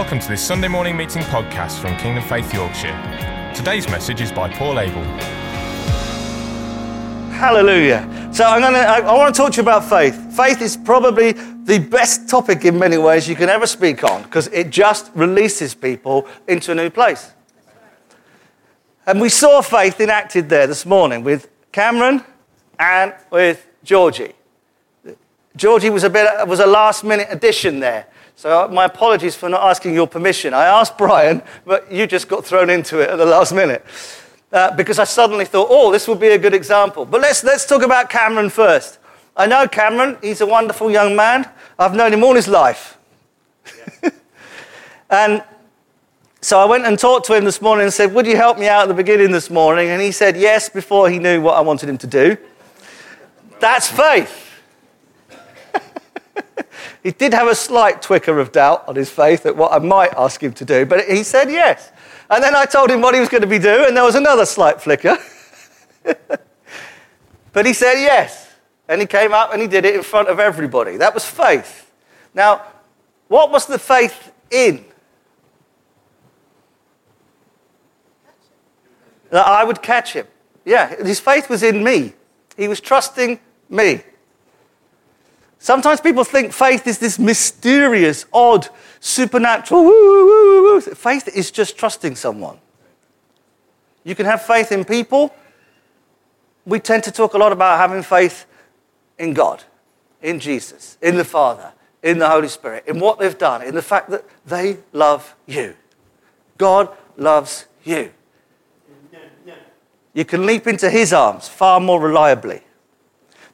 Welcome to this Sunday morning meeting podcast from Kingdom Faith Yorkshire. Today's message is by Paul Abel. Hallelujah. So I'm gonna, I, I want to talk to you about faith. Faith is probably the best topic in many ways you can ever speak on because it just releases people into a new place. And we saw faith enacted there this morning with Cameron and with Georgie. Georgie was a bit was a last minute addition there. So my apologies for not asking your permission. I asked Brian, but you just got thrown into it at the last minute. Uh, because I suddenly thought, oh, this would be a good example. But let's, let's talk about Cameron first. I know Cameron, he's a wonderful young man. I've known him all his life. and so I went and talked to him this morning and said, Would you help me out at the beginning this morning? And he said yes before he knew what I wanted him to do. That's faith. he did have a slight twicker of doubt on his faith at what I might ask him to do, but he said yes. And then I told him what he was going to be doing, and there was another slight flicker. but he said yes. And he came up and he did it in front of everybody. That was faith. Now, what was the faith in? That I would catch him. Yeah, his faith was in me. He was trusting me. Sometimes people think faith is this mysterious, odd, supernatural. Woo, woo, woo, faith is just trusting someone. You can have faith in people. We tend to talk a lot about having faith in God, in Jesus, in the Father, in the Holy Spirit, in what they've done, in the fact that they love you. God loves you. You can leap into his arms far more reliably.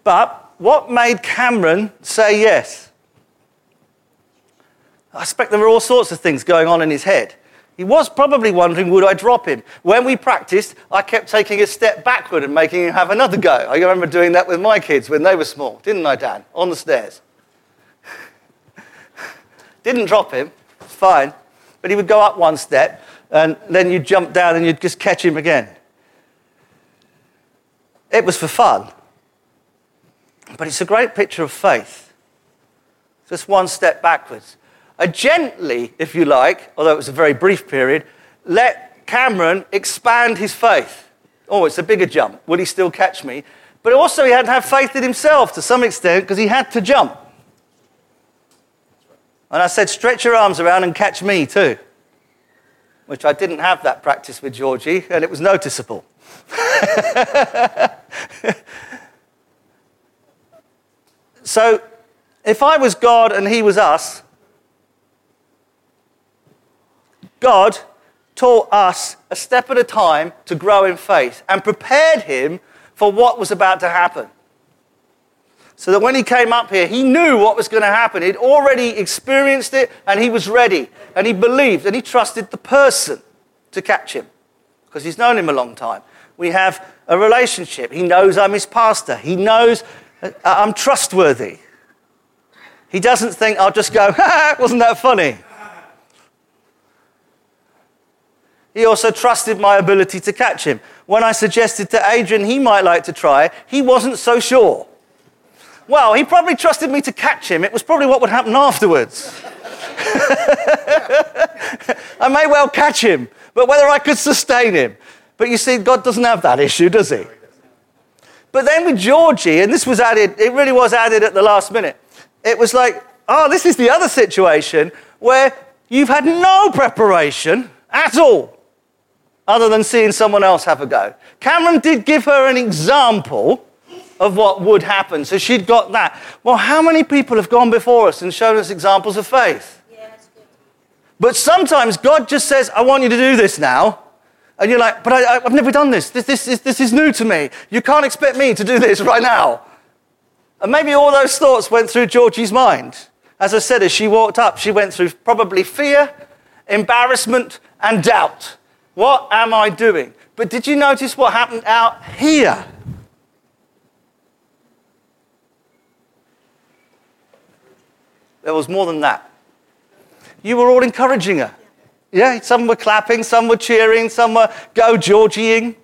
But what made Cameron say yes? I expect there were all sorts of things going on in his head. He was probably wondering, would I drop him? When we practiced, I kept taking a step backward and making him have another go. I remember doing that with my kids when they were small, didn't I, Dan? On the stairs. Didn't drop him, it's fine. But he would go up one step, and then you'd jump down and you'd just catch him again. It was for fun. But it's a great picture of faith. Just one step backwards. I gently, if you like, although it was a very brief period, let Cameron expand his faith. Oh, it's a bigger jump. Would he still catch me? But also, he had to have faith in himself to some extent because he had to jump. And I said, stretch your arms around and catch me too. Which I didn't have that practice with Georgie, and it was noticeable. So, if I was God and he was us, God taught us a step at a time to grow in faith and prepared him for what was about to happen. So that when he came up here, he knew what was going to happen. He'd already experienced it and he was ready. And he believed and he trusted the person to catch him because he's known him a long time. We have a relationship. He knows I'm his pastor. He knows Uh, I'm trustworthy. He doesn't think, I'll just go, ha, wasn't that funny? He also trusted my ability to catch him. When I suggested to Adrian he might like to try, he wasn't so sure. Well, he probably trusted me to catch him. It was probably what would happen afterwards. I may well catch him, but whether I could sustain him. But you see, God doesn't have that issue, does he? But then with Georgie, and this was added, it really was added at the last minute, it was like, oh, this is the other situation where you've had no preparation at all, other than seeing someone else have a go. Cameron did give her an example of what would happen, so she'd got that. Well, how many people have gone before us and shown us examples of faith? Yeah, but sometimes God just says, I want you to do this now. And you're like, but I, have never done this. This, this, this, this is new to me. You can't expect me to do this right now. And maybe all those thoughts went through Georgie's mind. As I said, as she walked up, she went through probably fear, embarrassment, and doubt. What am I doing? But did you notice what happened out here? There was more than that. You were all encouraging her. Yeah, some were clapping, some were cheering, some were go Georgieing.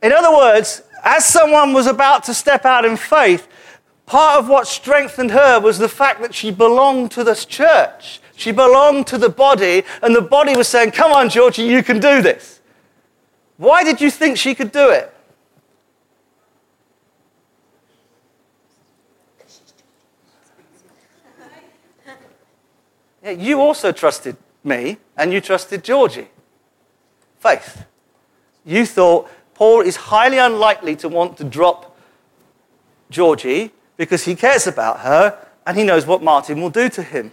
In other words, as someone was about to step out in faith, part of what strengthened her was the fact that she belonged to this church. She belonged to the body, and the body was saying, Come on, Georgie, you can do this. Why did you think she could do it? Yeah, you also trusted me, and you trusted Georgie. Faith. You thought Paul is highly unlikely to want to drop Georgie because he cares about her and he knows what Martin will do to him.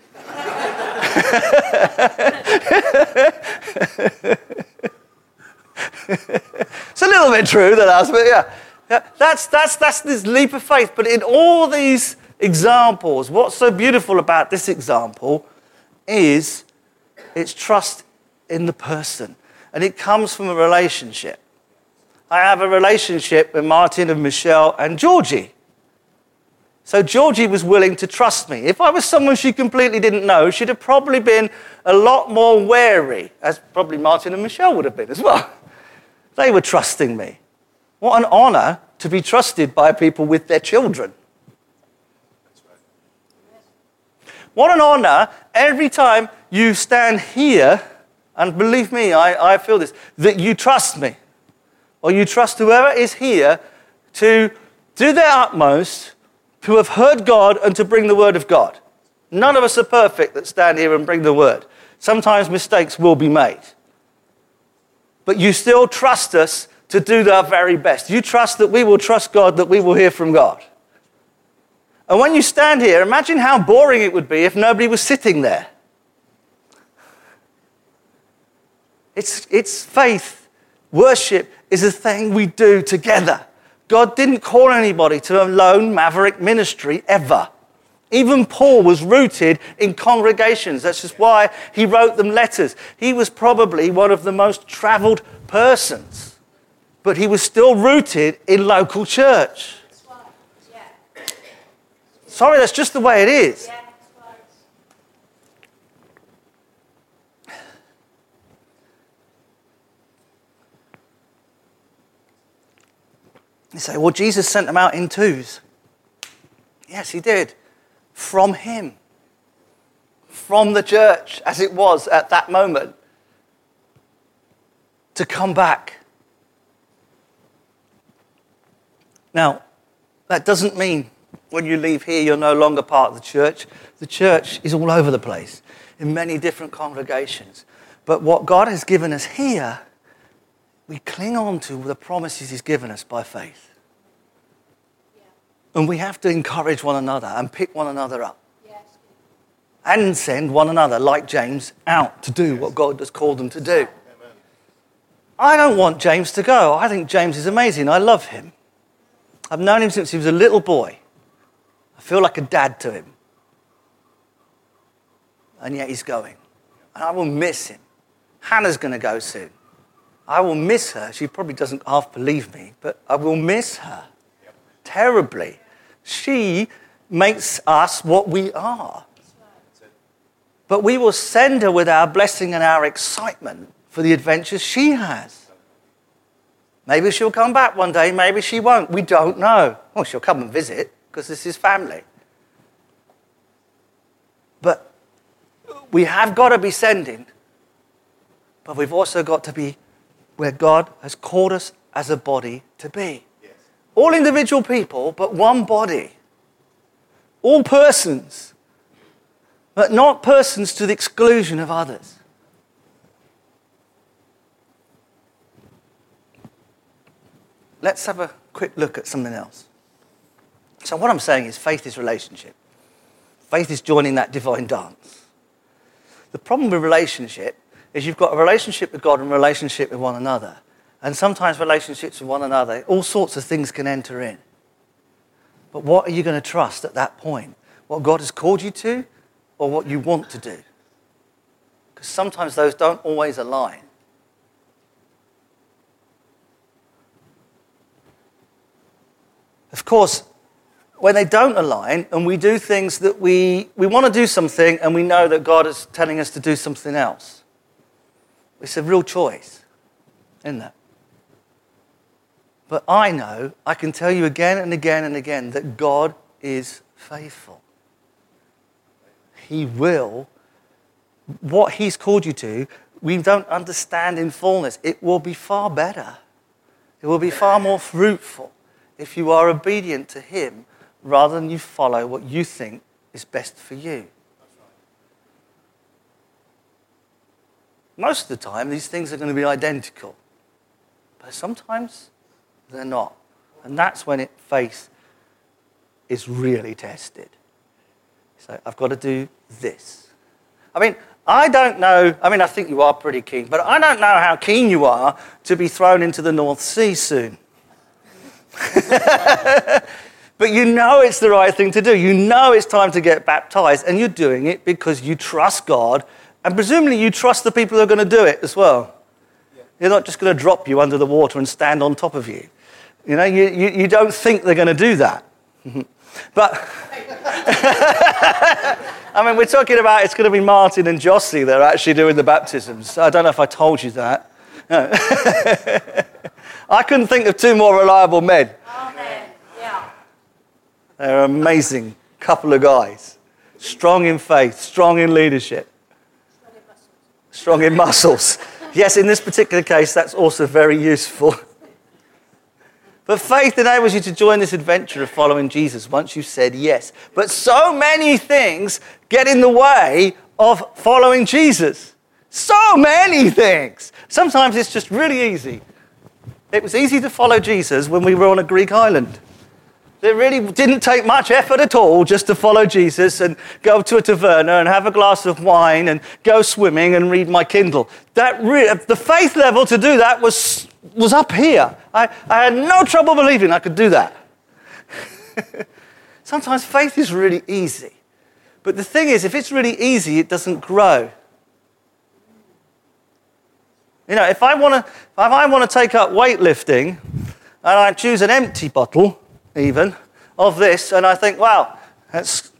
it's a little bit true that that's, but yeah. yeah. That's, that's, that's this leap of faith. But in all these examples, what's so beautiful about this example is it's trust in the person. And it comes from a relationship. I have a relationship with Martin and Michelle and Georgie. So Georgie was willing to trust me. If I was someone she completely didn't know, she'd have probably been a lot more wary, as probably Martin and Michelle would have been as well. They were trusting me. What an honor to be trusted by people with their children. What an honor every time you stand here, and believe me, I, I feel this, that you trust me, or you trust whoever is here to do their utmost to have heard God and to bring the word of God. None of us are perfect that stand here and bring the word. Sometimes mistakes will be made. But you still trust us to do our very best. You trust that we will trust God, that we will hear from God. And when you stand here, imagine how boring it would be if nobody was sitting there. It's, it's faith. Worship is a thing we do together. God didn't call anybody to a lone maverick ministry ever. Even Paul was rooted in congregations. That's just why he wrote them letters. He was probably one of the most traveled persons, but he was still rooted in local church. Sorry, that's just the way it is. You say, well, Jesus sent them out in twos. Yes, he did. From him. From the church, as it was at that moment. To come back. Now, that doesn't mean when you leave here you're no longer part of the church. The church is all over the place in many different congregations. But what God has given us here we cling on to the promises He's given us by faith. Yeah. And we have to encourage one another and pick one another up. Yes. And send one another, like James, out to do what God has called them to do. Amen. I don't want James to go. I think James is amazing. I love him. I've known him since he was a little boy. I feel like a dad to him. And yet he's going. And I will miss him. Hannah's going to go soon. I will miss her. She probably doesn't half believe me, but I will miss her terribly. She makes us what we are. But we will send her with our blessing and our excitement for the adventures she has. Maybe she'll come back one day, maybe she won't. We don't know. Well, she'll come and visit because this is family. But we have got to be sending, but we've also got to be where God has called us as a body to be. Yes. All individual people, but one body. All persons, but not persons to the exclusion of others. Let's have a quick look at something else. So, what I'm saying is faith is relationship, faith is joining that divine dance. The problem with relationship is you've got a relationship with God and relationship with one another. And sometimes relationships with one another, all sorts of things can enter in. But what are you going to trust at that point? What God has called you to or what you want to do? Because sometimes those don't always align. Of course, when they don't align and we do things that we, we want to do something and we know that God is telling us to do something else, it's a real choice, isn't it? But I know, I can tell you again and again and again that God is faithful. He will what He's called you to, we don't understand in fullness, it will be far better. It will be far more fruitful if you are obedient to Him rather than you follow what you think is best for you. Most of the time, these things are going to be identical. But sometimes they're not. And that's when it, faith is really tested. So I've got to do this. I mean, I don't know, I mean, I think you are pretty keen, but I don't know how keen you are to be thrown into the North Sea soon. but you know it's the right thing to do. You know it's time to get baptized, and you're doing it because you trust God, and presumably you trust the people who are going to do it as well. Yeah. They're not just going to drop you under the water and stand on top of you. You know, you, you, you don't think they're going to do that. but. I mean, we're talking about it's going to be Martin and Jossie that are actually doing the baptisms. I don't know if I told you that. No. I couldn't think of two more reliable men. Amen. Yeah. They're an amazing couple of guys. Strong in faith, strong in leadership, strong in muscles. yes, in this particular case, that's also very useful. But faith enables you to join this adventure of following Jesus once you've said yes. But so many things get in the way of following Jesus. So many things. Sometimes it's just really easy. It was easy to follow Jesus when we were on a Greek island. It really didn't take much effort at all just to follow Jesus and go to a taverna and have a glass of wine and go swimming and read my Kindle. That re- the faith level to do that was, was up here. I, I had no trouble believing I could do that. Sometimes faith is really easy. But the thing is, if it's really easy, it doesn't grow. You know, if I want to, if I want to take up weightlifting and I choose an empty bottle, even, of this, and I think, wow, that's,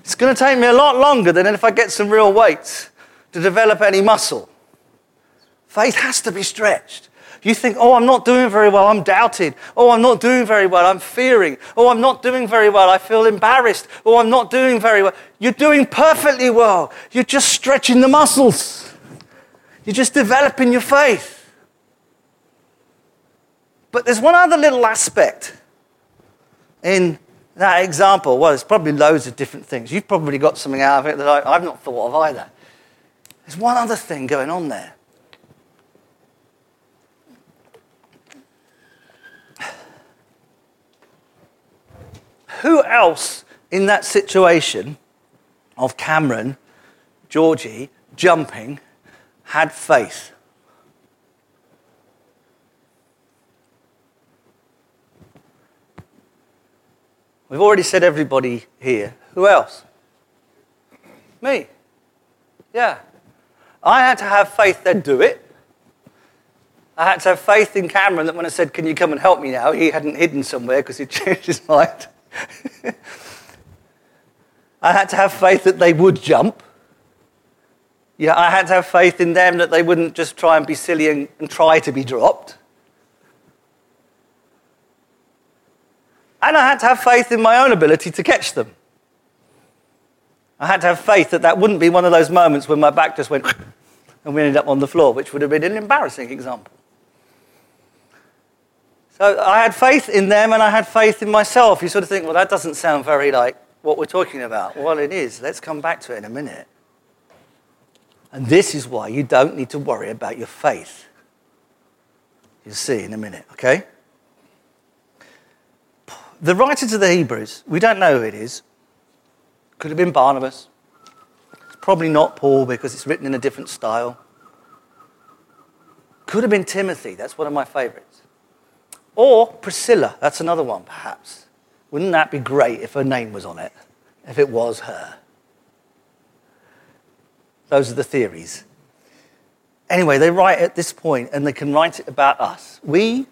it's going to take me a lot longer than if I get some real weight to develop any muscle. Faith has to be stretched. You think, oh, I'm not doing very well, I'm doubted. Oh, I'm not doing very well, I'm fearing. Oh, I'm not doing very well, I feel embarrassed. Oh, I'm not doing very well. You're doing perfectly well. You're just stretching the muscles, you're just developing your faith. But there's one other little aspect in that example. Well, there's probably loads of different things. You've probably got something out of it that I, I've not thought of either. There's one other thing going on there. Who else in that situation of Cameron, Georgie, jumping, had faith? We've already said everybody here. Who else? Me. Yeah. I had to have faith they'd do it. I had to have faith in Cameron that when I said, Can you come and help me now? he hadn't hidden somewhere because he'd changed his mind. I had to have faith that they would jump. Yeah, I had to have faith in them that they wouldn't just try and be silly and, and try to be dropped. And I had to have faith in my own ability to catch them. I had to have faith that that wouldn't be one of those moments when my back just went and we ended up on the floor, which would have been an embarrassing example. So I had faith in them and I had faith in myself. You sort of think, well, that doesn't sound very like what we're talking about. Well, it is. Let's come back to it in a minute. And this is why you don't need to worry about your faith. You'll see in a minute, okay? The writer to the Hebrews, we don't know who it is. Could have been Barnabas. It's probably not Paul because it's written in a different style. Could have been Timothy. That's one of my favorites. Or Priscilla. That's another one, perhaps. Wouldn't that be great if her name was on it? If it was her? Those are the theories. Anyway, they write at this point and they can write it about us. We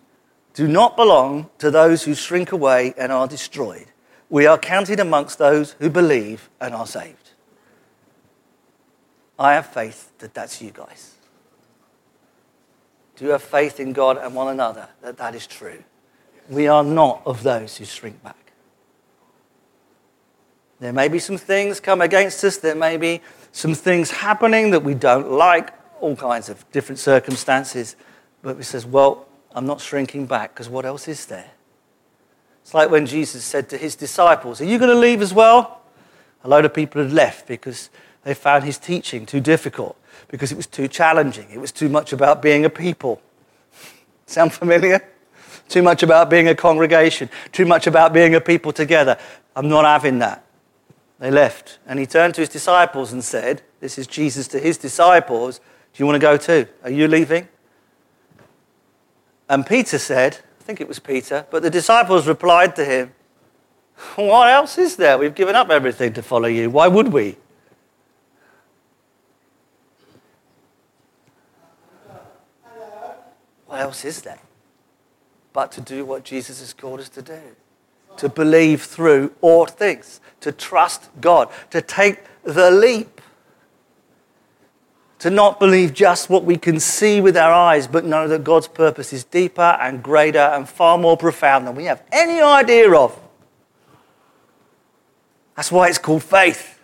do not belong to those who shrink away and are destroyed. We are counted amongst those who believe and are saved. I have faith that that's you guys. Do you have faith in God and one another that that is true? We are not of those who shrink back. There may be some things come against us. There may be some things happening that we don't like, all kinds of different circumstances. But he says, Well, I'm not shrinking back because what else is there? It's like when Jesus said to his disciples, Are you going to leave as well? A load of people had left because they found his teaching too difficult, because it was too challenging. It was too much about being a people. Sound familiar? Too much about being a congregation, too much about being a people together. I'm not having that. They left. And he turned to his disciples and said, This is Jesus to his disciples, Do you want to go too? Are you leaving? And Peter said, I think it was Peter, but the disciples replied to him, What else is there? We've given up everything to follow you. Why would we? What else is there? But to do what Jesus has called us to do to believe through all things, to trust God, to take the leap, to not believe just what we can see with our eyes, but know that God's purpose is deeper and greater and far more profound than we have any idea of. That's why it's called faith.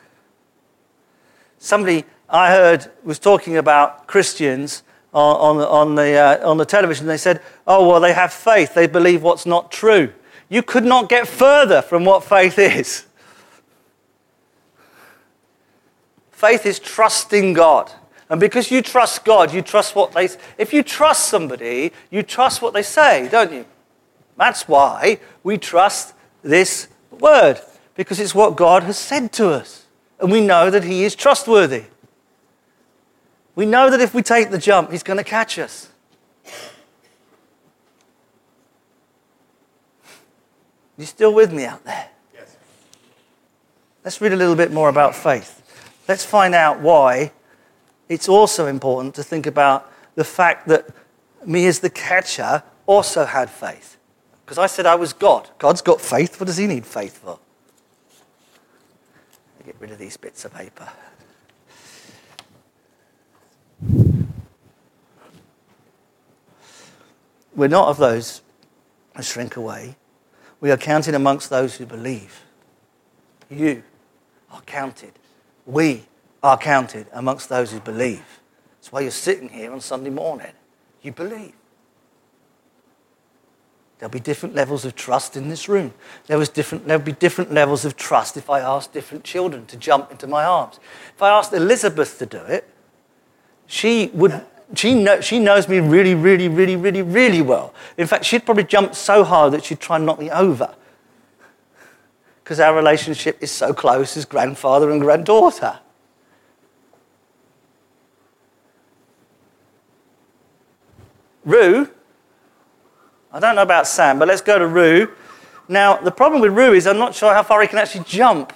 Somebody I heard was talking about Christians on, on, on the, uh, on the television. They said, Oh, well, they have faith. They believe what's not true. You could not get further from what faith is. Faith is trusting God. And because you trust God, you trust what they If you trust somebody, you trust what they say, don't you? That's why we trust this word, because it's what God has said to us. And we know that He is trustworthy. We know that if we take the jump, He's going to catch us. You still with me out there? Yes. Let's read a little bit more about faith. Let's find out why it's also important to think about the fact that me as the catcher also had faith. Because I said I was God. God's got faith. What does he need faith for? Get rid of these bits of paper. We're not of those who shrink away. We are counted amongst those who believe. You are counted. We are counted amongst those who believe. That's why you're sitting here on Sunday morning. You believe. There'll be different levels of trust in this room. There was different, there'll be different levels of trust if I asked different children to jump into my arms. If I asked Elizabeth to do it, she would she, know, she knows me really, really, really, really, really well. In fact, she'd probably jump so hard that she'd try and knock me over. Because our relationship is so close as grandfather and granddaughter. Rue, I don't know about Sam, but let's go to Rue. Now, the problem with Rue is I'm not sure how far he can actually jump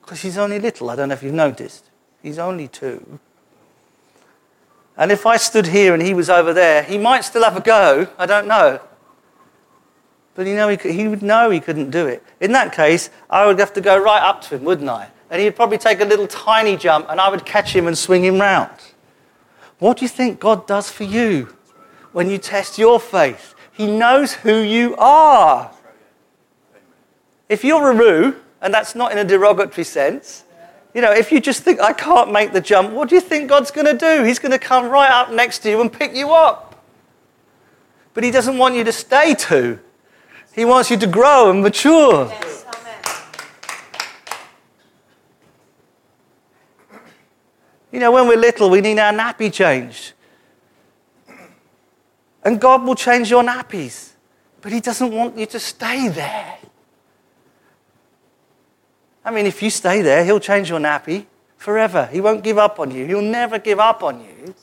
because he's only little. I don't know if you've noticed. He's only two. And if I stood here and he was over there, he might still have a go. I don't know. But you know, he, he would know he couldn't do it. In that case, I would have to go right up to him, wouldn't I? And he'd probably take a little tiny jump and I would catch him and swing him round. What do you think God does for you when you test your faith? He knows who you are. If you're a Roo, and that's not in a derogatory sense, you know, if you just think, I can't make the jump, what do you think God's going to do? He's going to come right up next to you and pick you up. But He doesn't want you to stay too, He wants you to grow and mature. Yes, you know, when we're little, we need our nappy changed. And God will change your nappies, but He doesn't want you to stay there. I mean, if you stay there, he'll change your nappy forever. He won't give up on you. He'll never give up on you.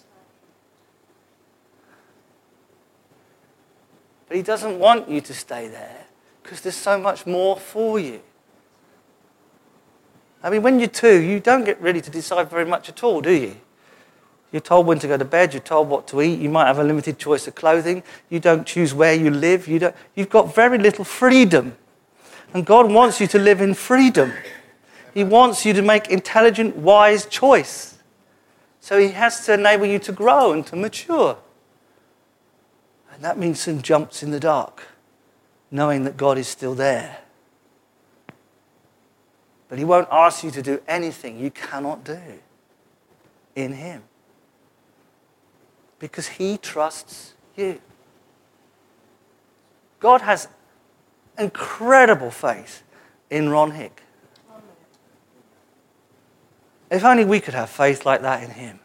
But he doesn't want you to stay there because there's so much more for you. I mean, when you're two, you don't get really to decide very much at all, do you? You're told when to go to bed, you're told what to eat, you might have a limited choice of clothing, you don't choose where you live, you don't, you've got very little freedom. And God wants you to live in freedom. He wants you to make intelligent, wise choice. So he has to enable you to grow and to mature. And that means some jumps in the dark, knowing that God is still there. But He won't ask you to do anything you cannot do in Him. Because He trusts you. God has incredible faith in Ron Hick. If only we could have faith like that in Him.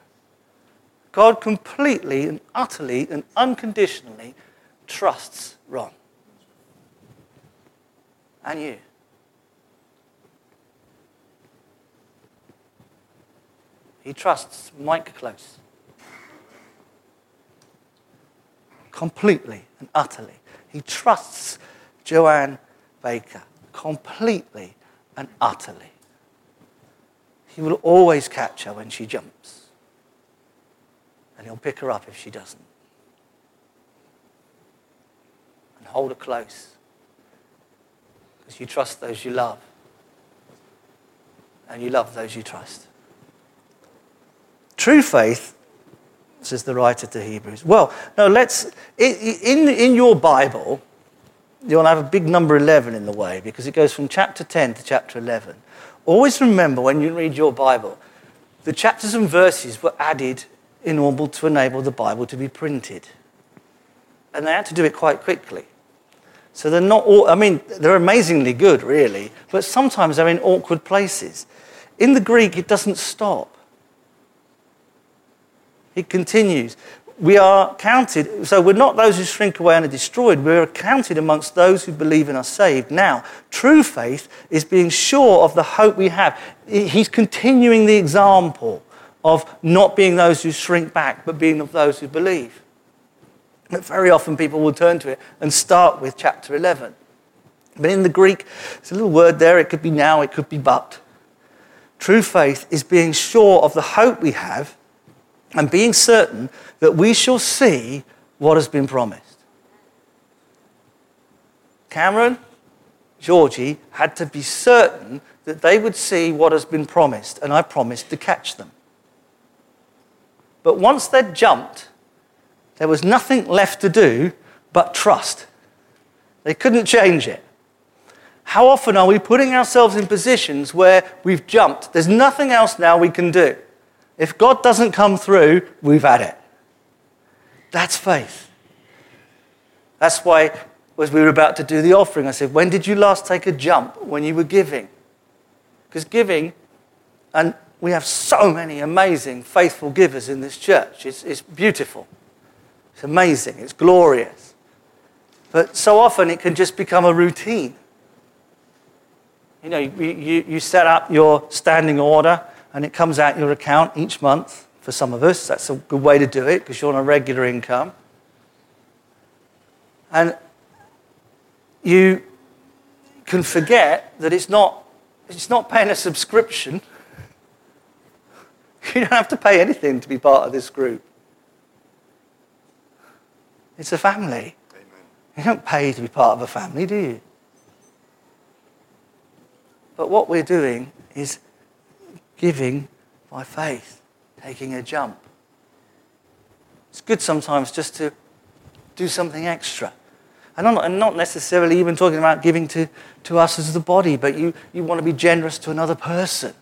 God completely and utterly and unconditionally trusts Ron. And you. He trusts Mike Close. Completely and utterly. He trusts Joanne Baker completely and utterly. He will always catch her when she jumps. And he'll pick her up if she doesn't. And hold her close. Because you trust those you love. And you love those you trust. True faith, says the writer to Hebrews. Well, no, let's, in, in your Bible, you'll have a big number 11 in the way because it goes from chapter 10 to chapter 11. Always remember when you read your Bible, the chapters and verses were added in order to enable the Bible to be printed. And they had to do it quite quickly. So they're not all, I mean, they're amazingly good, really, but sometimes they're in awkward places. In the Greek, it doesn't stop. It continues. We are counted, so we're not those who shrink away and are destroyed. We're counted amongst those who believe and are saved. Now, true faith is being sure of the hope we have. He's continuing the example of not being those who shrink back, but being of those who believe. But very often people will turn to it and start with chapter 11. But in the Greek, there's a little word there. It could be now, it could be but. True faith is being sure of the hope we have and being certain that we shall see what has been promised. Cameron, Georgie had to be certain that they would see what has been promised, and I promised to catch them. But once they'd jumped, there was nothing left to do but trust. They couldn't change it. How often are we putting ourselves in positions where we've jumped? There's nothing else now we can do. If God doesn't come through, we've had it. That's faith. That's why, as we were about to do the offering, I said, When did you last take a jump when you were giving? Because giving, and we have so many amazing, faithful givers in this church. It's, it's beautiful, it's amazing, it's glorious. But so often it can just become a routine. You know, you, you, you set up your standing order and it comes out your account each month for some of us. That's a good way to do it because you're on a regular income. And you can forget that it's not, it's not paying a subscription. You don't have to pay anything to be part of this group. It's a family. Amen. You don't pay to be part of a family, do you? But what we're doing is giving by faith, taking a jump. It's good sometimes just to do something extra. And I'm not, I'm not necessarily even talking about giving to, to us as the body, but you, you want to be generous to another person.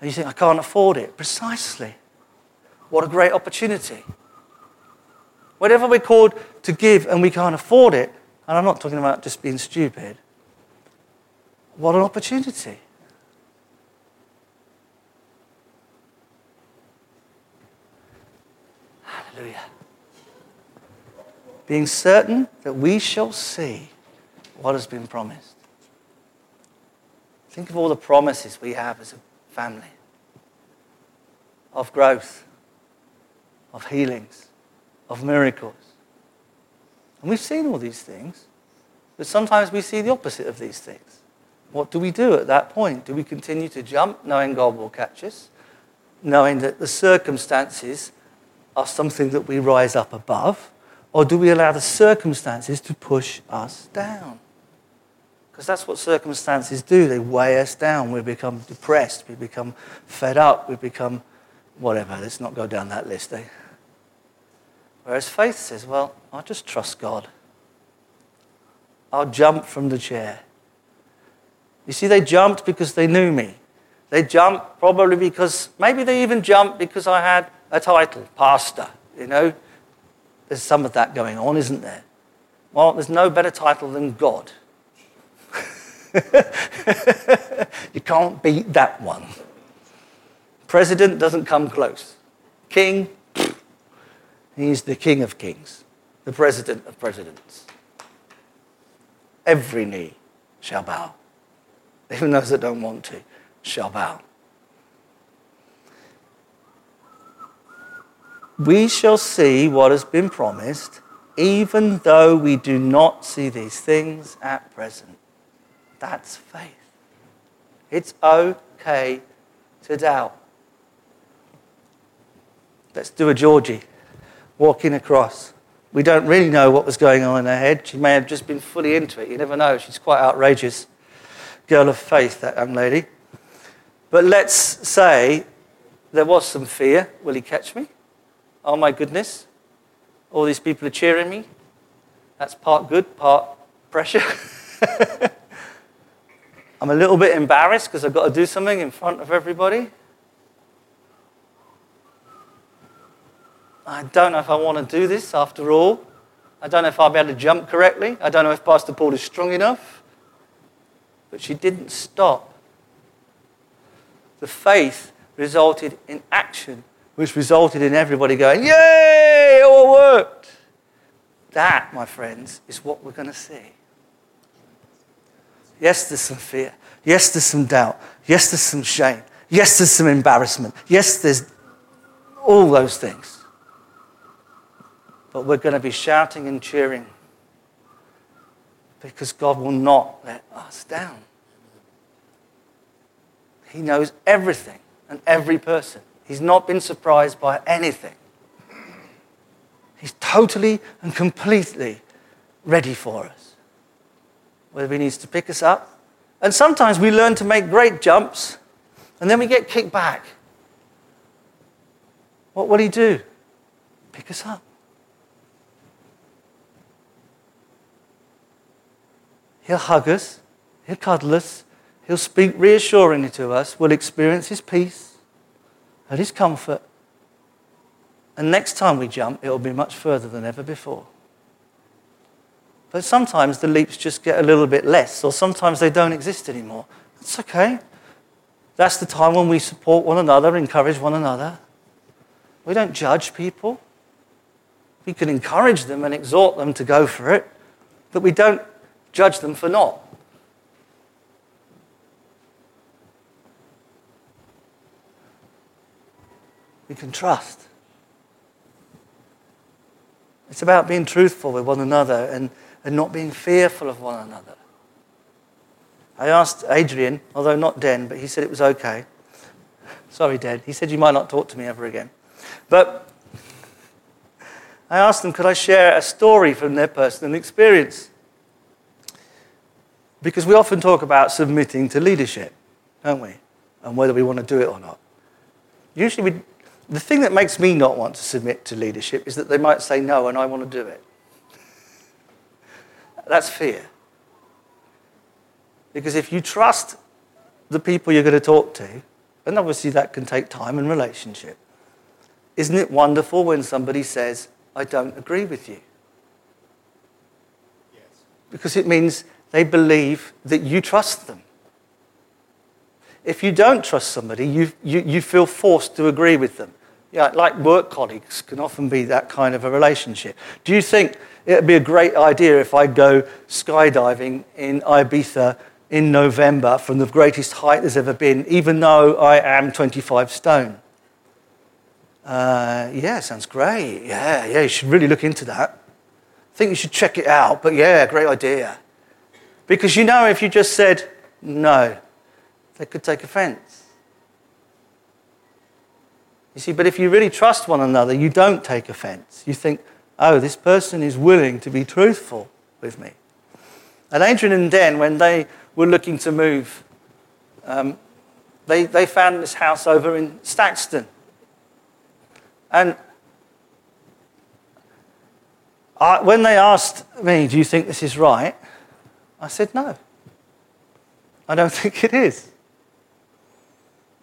And you think, I can't afford it. Precisely. What a great opportunity. Whatever we're called to give and we can't afford it, and I'm not talking about just being stupid, what an opportunity. Being certain that we shall see what has been promised. Think of all the promises we have as a family of growth, of healings, of miracles. And we've seen all these things, but sometimes we see the opposite of these things. What do we do at that point? Do we continue to jump knowing God will catch us, knowing that the circumstances are something that we rise up above? Or do we allow the circumstances to push us down? Because that's what circumstances do. They weigh us down. We become depressed. We become fed up. We become whatever. Let's not go down that list. Eh? Whereas faith says, well, I'll just trust God. I'll jump from the chair. You see, they jumped because they knew me. They jumped probably because, maybe they even jumped because I had a title, pastor. You know, there's some of that going on, isn't there? Well, there's no better title than God. you can't beat that one. President doesn't come close. King, he's the king of kings, the president of presidents. Every knee shall bow, even those that don't want to shall bow. We shall see what has been promised, even though we do not see these things at present. That's faith. It's okay to doubt. Let's do a Georgie walking across. We don't really know what was going on in her head. She may have just been fully into it. You never know. She's quite outrageous. Girl of faith, that young lady. But let's say there was some fear. Will he catch me? Oh my goodness. All these people are cheering me. That's part good, part pressure. I'm a little bit embarrassed because I've got to do something in front of everybody. I don't know if I want to do this after all. I don't know if I'll be able to jump correctly. I don't know if Pastor Paul is strong enough. But she didn't stop. The faith resulted in action, which resulted in everybody going, Yay, it all worked. That, my friends, is what we're going to see. Yes, there's some fear. Yes, there's some doubt. Yes, there's some shame. Yes, there's some embarrassment. Yes, there's all those things. But we're going to be shouting and cheering because God will not let us down. He knows everything and every person. He's not been surprised by anything. He's totally and completely ready for us whether he needs to pick us up. And sometimes we learn to make great jumps and then we get kicked back. What will he do? Pick us up. He'll hug us, he'll cuddle us, he'll speak reassuringly to us, we'll experience his peace and his comfort. And next time we jump, it'll be much further than ever before. But sometimes the leaps just get a little bit less, or sometimes they don't exist anymore. That's okay. That's the time when we support one another, encourage one another. We don't judge people. We can encourage them and exhort them to go for it, but we don't judge them for not. We can trust. It's about being truthful with one another and and not being fearful of one another. I asked Adrian, although not Den, but he said it was okay. Sorry, Den. He said you might not talk to me ever again. But I asked them, could I share a story from their personal experience? Because we often talk about submitting to leadership, don't we? And whether we want to do it or not. Usually, we, the thing that makes me not want to submit to leadership is that they might say no and I want to do it. That's fear. Because if you trust the people you're going to talk to, and obviously that can take time and relationship, isn't it wonderful when somebody says, I don't agree with you? Yes. Because it means they believe that you trust them. If you don't trust somebody, you, you, you feel forced to agree with them. Yeah, like work colleagues can often be that kind of a relationship. Do you think it'd be a great idea if I go skydiving in Ibiza in November from the greatest height there's ever been, even though I am 25 stone? Uh, yeah, sounds great. Yeah, yeah, you should really look into that. I think you should check it out, but yeah, great idea. Because you know, if you just said no, they could take offense. You see, but if you really trust one another, you don't take offense. You think, oh, this person is willing to be truthful with me. And Adrian and Den, when they were looking to move, um, they, they found this house over in Staxton. And I, when they asked me, Do you think this is right? I said, No. I don't think it is.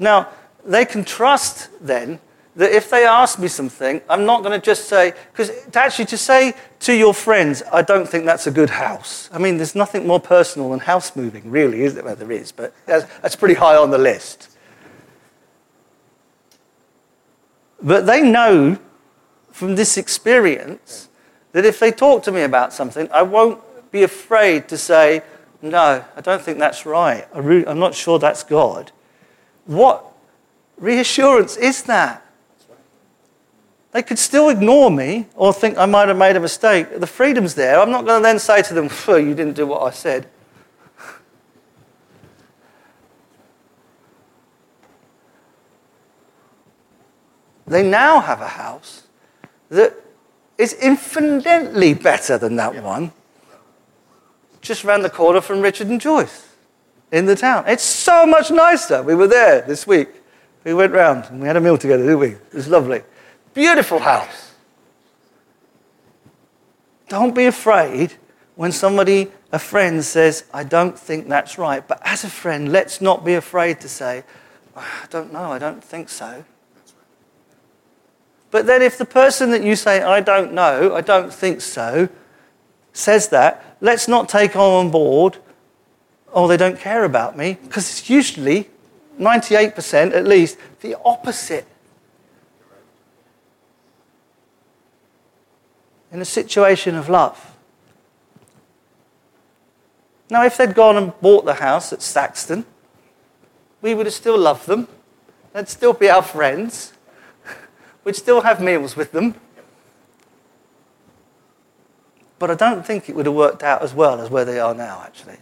Now, they can trust then that if they ask me something, I'm not going to just say, because actually to say to your friends, I don't think that's a good house. I mean, there's nothing more personal than house moving, really, is there? Well, there is, but that's, that's pretty high on the list. But they know from this experience that if they talk to me about something, I won't be afraid to say, no, I don't think that's right. I'm not sure that's God. What reassurance is that? They could still ignore me or think I might have made a mistake. The freedom's there. I'm not going to then say to them, you didn't do what I said. They now have a house that is infinitely better than that one, just round the corner from Richard and Joyce in the town. It's so much nicer. We were there this week. We went round and we had a meal together, didn't we? It was lovely. Beautiful house. Don't be afraid when somebody, a friend, says, I don't think that's right. But as a friend, let's not be afraid to say, ah, I don't know, I don't think so. But then if the person that you say, I don't know, I don't think so, says that, let's not take on board, oh, they don't care about me, because it's usually 98% at least the opposite. in a situation of love. Now, if they'd gone and bought the house at Saxton, we would have still loved them. They'd still be our friends. We'd still have meals with them. But I don't think it would have worked out as well as where they are now, actually.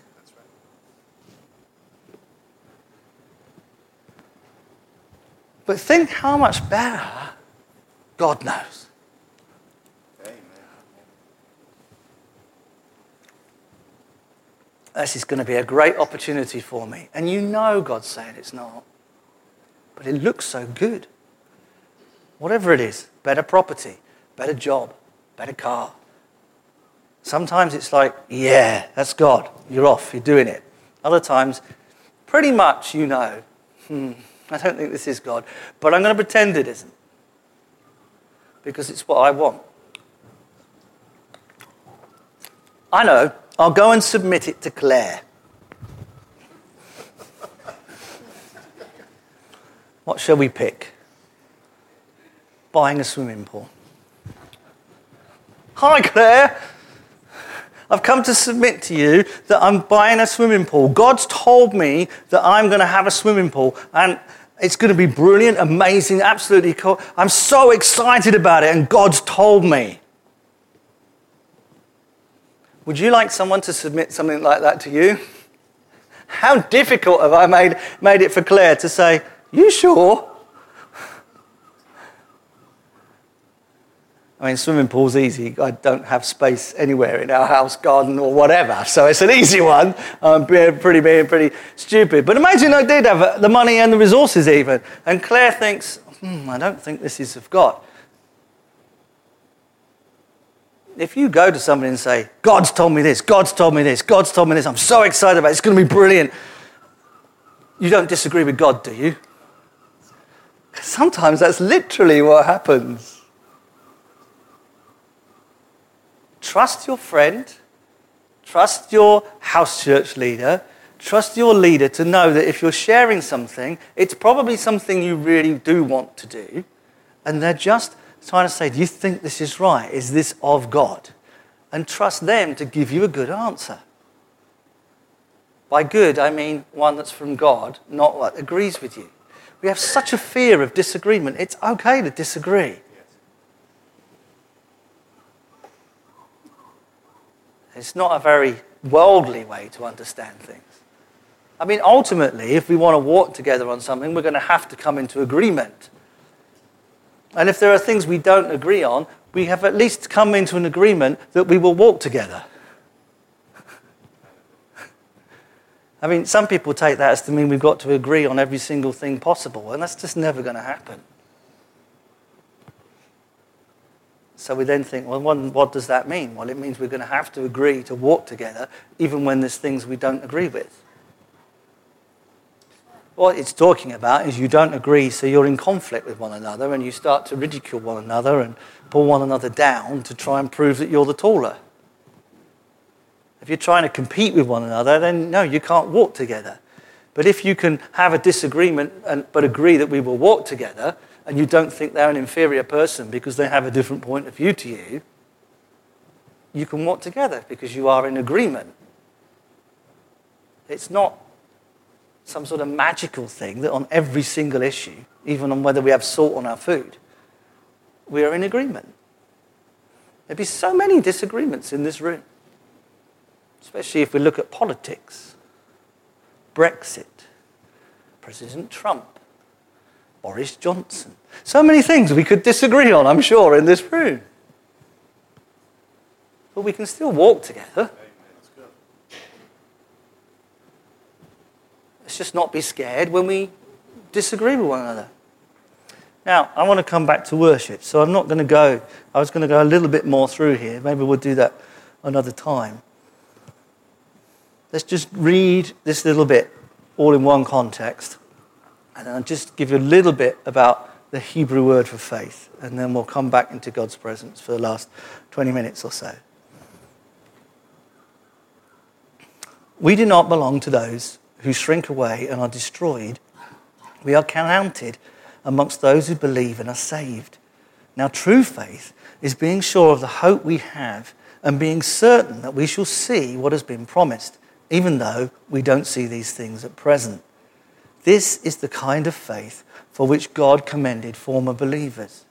But think how much better God knows. this is going to be a great opportunity for me. And you know God's saying it's not. But it looks so good. Whatever it is better property, better job, better car. Sometimes it's like, yeah, that's God. You're off, you're doing it. Other times, pretty much you know, hmm, I don't think this is God. But I'm going to pretend it isn't. Because it's what I want. I know I'll go and submit it to Claire. What shall we pick? Buying a swimming pool. Hi, Claire. I've come to submit to you that I'm buying a swimming pool. God's told me that I'm going to have a swimming pool, and it's going to be brilliant, amazing, absolutely cool. I'm so excited about it, and God's told me. Would you like someone to submit something like that to you? How difficult have I made, made it for Claire to say, You sure? I mean, swimming pool's easy. I don't have space anywhere in our house, garden, or whatever. So it's an easy one. I'm being pretty, being pretty stupid. But imagine I did have the money and the resources even. And Claire thinks, hmm, I don't think this is of God if you go to somebody and say, God's told me this, God's told me this, God's told me this, I'm so excited about it, it's going to be brilliant, you don't disagree with God, do you? Sometimes that's literally what happens. Trust your friend, trust your house church leader, trust your leader to know that if you're sharing something, it's probably something you really do want to do, and they're just trying to say, Do you think this is right? Is this of God? And trust them to give you a good answer. By good, I mean one that's from God, not what agrees with you. We have such a fear of disagreement. It's okay to disagree. It's not a very worldly way to understand things. I mean, ultimately, if we want to walk together on something, we're going to have to come into agreement. And if there are things we don't agree on, we have at least come into an agreement that we will walk together. I mean, some people take that as to mean we've got to agree on every single thing possible, and that's just never going to happen. So we then think, well, what does that mean? Well, it means we're going to have to agree to walk together, even when there's things we don't agree with. What it's talking about is you don't agree, so you're in conflict with one another and you start to ridicule one another and pull one another down to try and prove that you're the taller. If you're trying to compete with one another, then no, you can't walk together. But if you can have a disagreement and, but agree that we will walk together, and you don't think they're an inferior person because they have a different point of view to you, you can walk together because you are in agreement. It's not some sort of magical thing that on every single issue, even on whether we have salt on our food, we are in agreement. There'd be so many disagreements in this room, especially if we look at politics, Brexit, President Trump, Boris Johnson. So many things we could disagree on, I'm sure, in this room. But we can still walk together. Let's just not be scared when we disagree with one another. Now, I want to come back to worship, so I'm not going to go, I was going to go a little bit more through here. Maybe we'll do that another time. Let's just read this little bit all in one context. And I'll just give you a little bit about the Hebrew word for faith, and then we'll come back into God's presence for the last 20 minutes or so. We do not belong to those who shrink away and are destroyed. We are counted amongst those who believe and are saved. Now, true faith is being sure of the hope we have and being certain that we shall see what has been promised, even though we don't see these things at present. This is the kind of faith for which God commended former believers.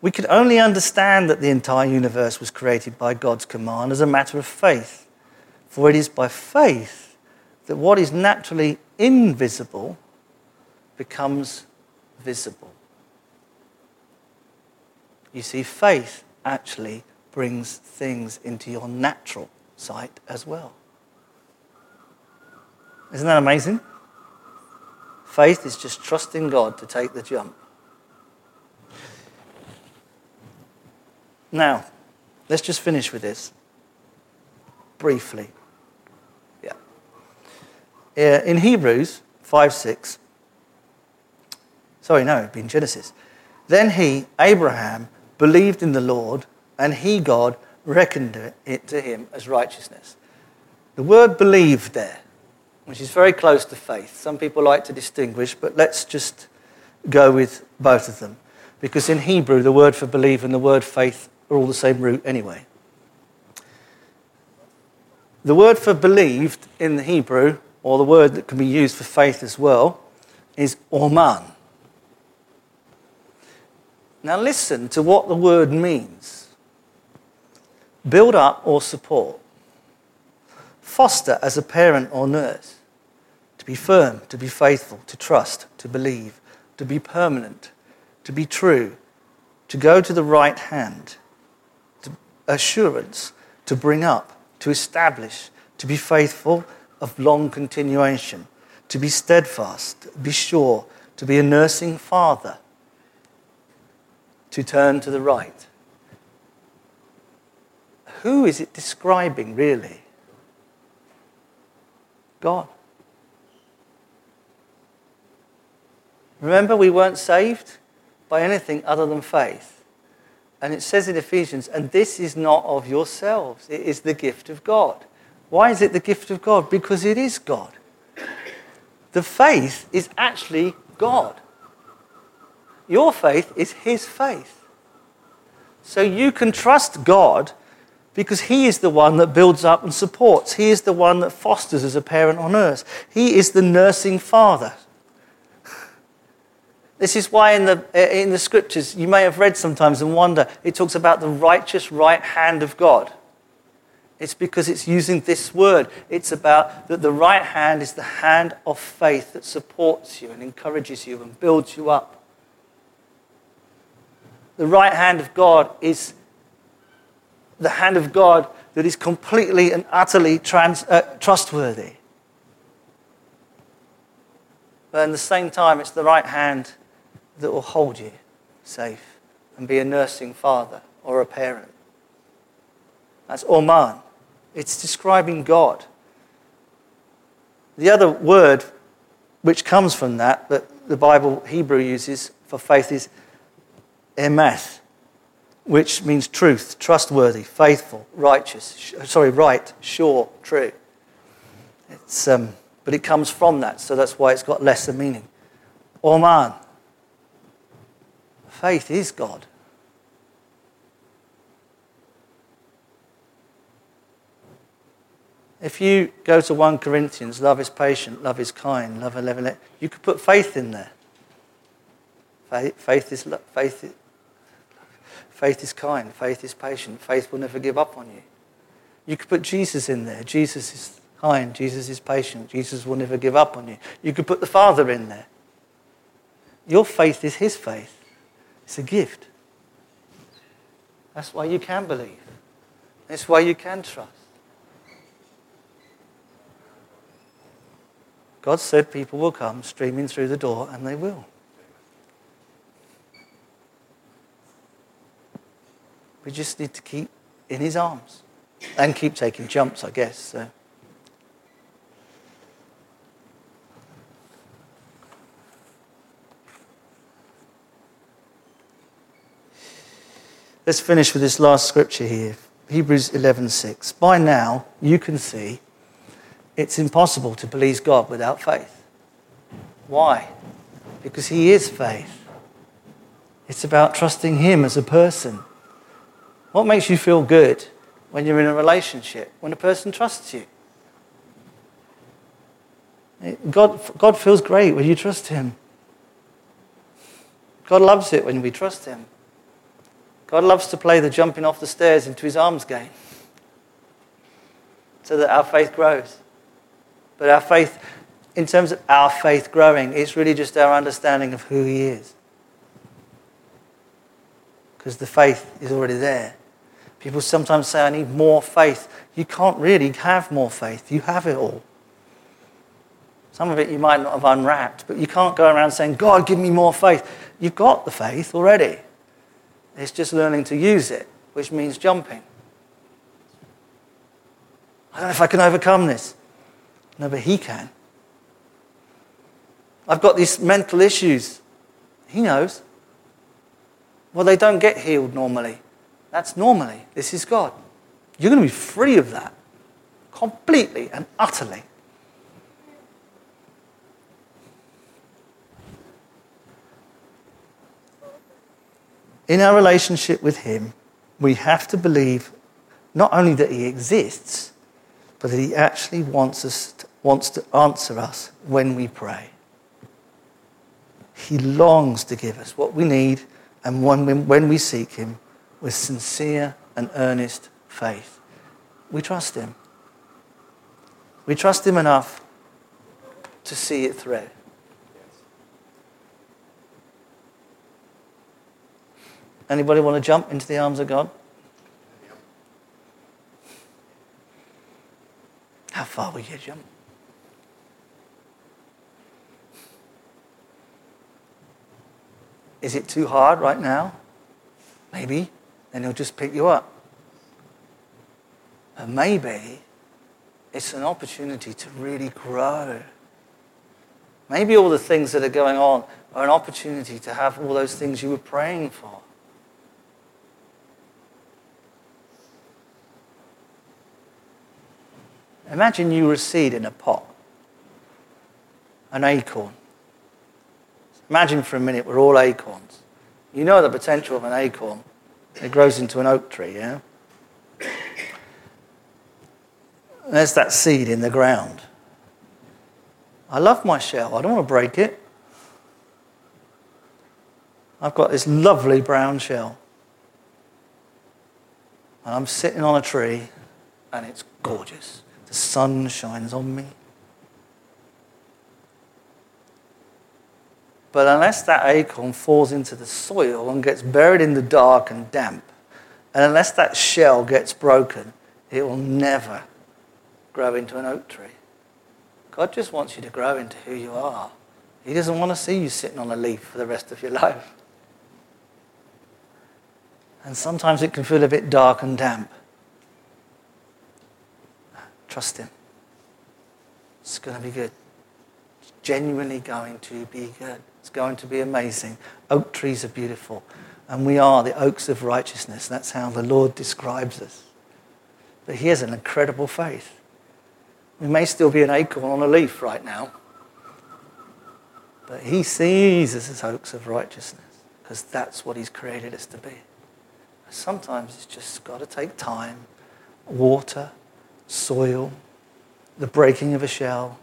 We could only understand that the entire universe was created by God's command as a matter of faith, for it is by faith that what is naturally invisible becomes visible. You see, faith actually brings things into your natural sight as well. Isn't that amazing? Faith is just trusting God to take the jump. Now, let's just finish with this briefly. Yeah. Uh, in Hebrews 5 6, sorry, no, it'd be in Genesis. Then he, Abraham, believed in the Lord, and he, God, reckoned it to him as righteousness. The word believed there which is very close to faith. Some people like to distinguish, but let's just go with both of them. Because in Hebrew, the word for believe and the word faith are all the same root anyway. The word for believed in the Hebrew, or the word that can be used for faith as well, is orman. Now listen to what the word means build up or support foster as a parent or nurse, to be firm, to be faithful, to trust, to believe, to be permanent, to be true, to go to the right hand, to assurance, to bring up, to establish, to be faithful of long continuation, to be steadfast, be sure, to be a nursing father, to turn to the right. Who is it describing, really? God. Remember, we weren't saved by anything other than faith. And it says in Ephesians, and this is not of yourselves, it is the gift of God. Why is it the gift of God? Because it is God. The faith is actually God. Your faith is His faith. So you can trust God because He is the one that builds up and supports. He is the one that fosters as a parent on earth. He is the nursing father. This is why in the, in the scriptures, you may have read sometimes and wonder, it talks about the righteous right hand of God. It's because it's using this word. It's about that the right hand is the hand of faith that supports you and encourages you and builds you up. The right hand of God is the hand of God that is completely and utterly trans, uh, trustworthy. But at the same time, it's the right hand that will hold you safe and be a nursing father or a parent. That's Oman. It's describing God. The other word which comes from that, that the Bible Hebrew uses for faith is emeth, which means truth, trustworthy, faithful, righteous, sorry, right, sure, true. It's, um, but it comes from that, so that's why it's got lesser meaning. Oman. Faith is God. If you go to 1 Corinthians, love is patient, love is kind, love is level, you could put faith in there. Faith, is, faith, is, faith is kind, faith is patient, faith will never give up on you. You could put Jesus in there. Jesus is kind, Jesus is patient, Jesus will never give up on you. You could put the Father in there. Your faith is His faith, it's a gift. That's why you can believe, that's why you can trust. God said people will come streaming through the door, and they will. We just need to keep in his arms and keep taking jumps, I guess. So. Let's finish with this last scripture here. Hebrews 11:6. By now you can see it's impossible to please God without faith. Why? Because He is faith. It's about trusting Him as a person. What makes you feel good when you're in a relationship? When a person trusts you. God, God feels great when you trust Him. God loves it when we trust Him. God loves to play the jumping off the stairs into His arms game so that our faith grows. But our faith, in terms of our faith growing, it's really just our understanding of who He is. Because the faith is already there. People sometimes say, I need more faith. You can't really have more faith, you have it all. Some of it you might not have unwrapped, but you can't go around saying, God, give me more faith. You've got the faith already. It's just learning to use it, which means jumping. I don't know if I can overcome this. No, but he can. I've got these mental issues. He knows. Well, they don't get healed normally. That's normally. This is God. You're going to be free of that completely and utterly. In our relationship with Him, we have to believe not only that He exists, but that He actually wants us wants to answer us when we pray. He longs to give us what we need and when, when we seek Him with sincere and earnest faith. We trust Him. We trust Him enough to see it through. Anybody want to jump into the arms of God? How far will you jump? Is it too hard right now? Maybe. Then he'll just pick you up. And maybe it's an opportunity to really grow. Maybe all the things that are going on are an opportunity to have all those things you were praying for. Imagine you were a seed in a pot, an acorn. Imagine for a minute we're all acorns. You know the potential of an acorn. It grows into an oak tree, yeah? There's that seed in the ground. I love my shell. I don't want to break it. I've got this lovely brown shell. And I'm sitting on a tree, and it's gorgeous. The sun shines on me. But unless that acorn falls into the soil and gets buried in the dark and damp, and unless that shell gets broken, it will never grow into an oak tree. God just wants you to grow into who you are. He doesn't want to see you sitting on a leaf for the rest of your life. And sometimes it can feel a bit dark and damp. Trust Him. It's going to be good. genuinely going to be good. It's going to be amazing. Oak trees are beautiful, and we are the oaks of righteousness. That's how the Lord describes us. But He has an incredible faith. We may still be an acorn on a leaf right now, but He sees us as oaks of righteousness because that's what He's created us to be. Sometimes it's just got to take time, water, soil, the breaking of a shell,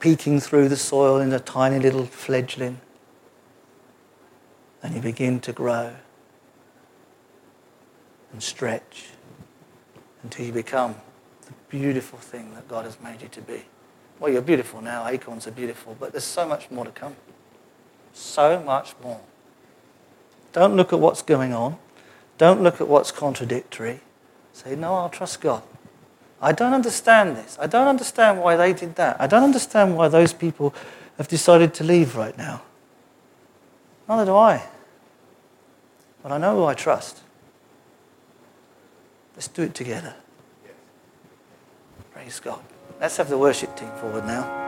peeking through the soil in a tiny little fledgling. And you begin to grow and stretch until you become the beautiful thing that God has made you to be. Well, you're beautiful now, acorns are beautiful, but there's so much more to come. So much more. Don't look at what's going on. Don't look at what's contradictory. Say, no, I'll trust God. I don't understand this. I don't understand why they did that. I don't understand why those people have decided to leave right now. Neither do I. But I know who I trust. Let's do it together. Praise God. Let's have the worship team forward now.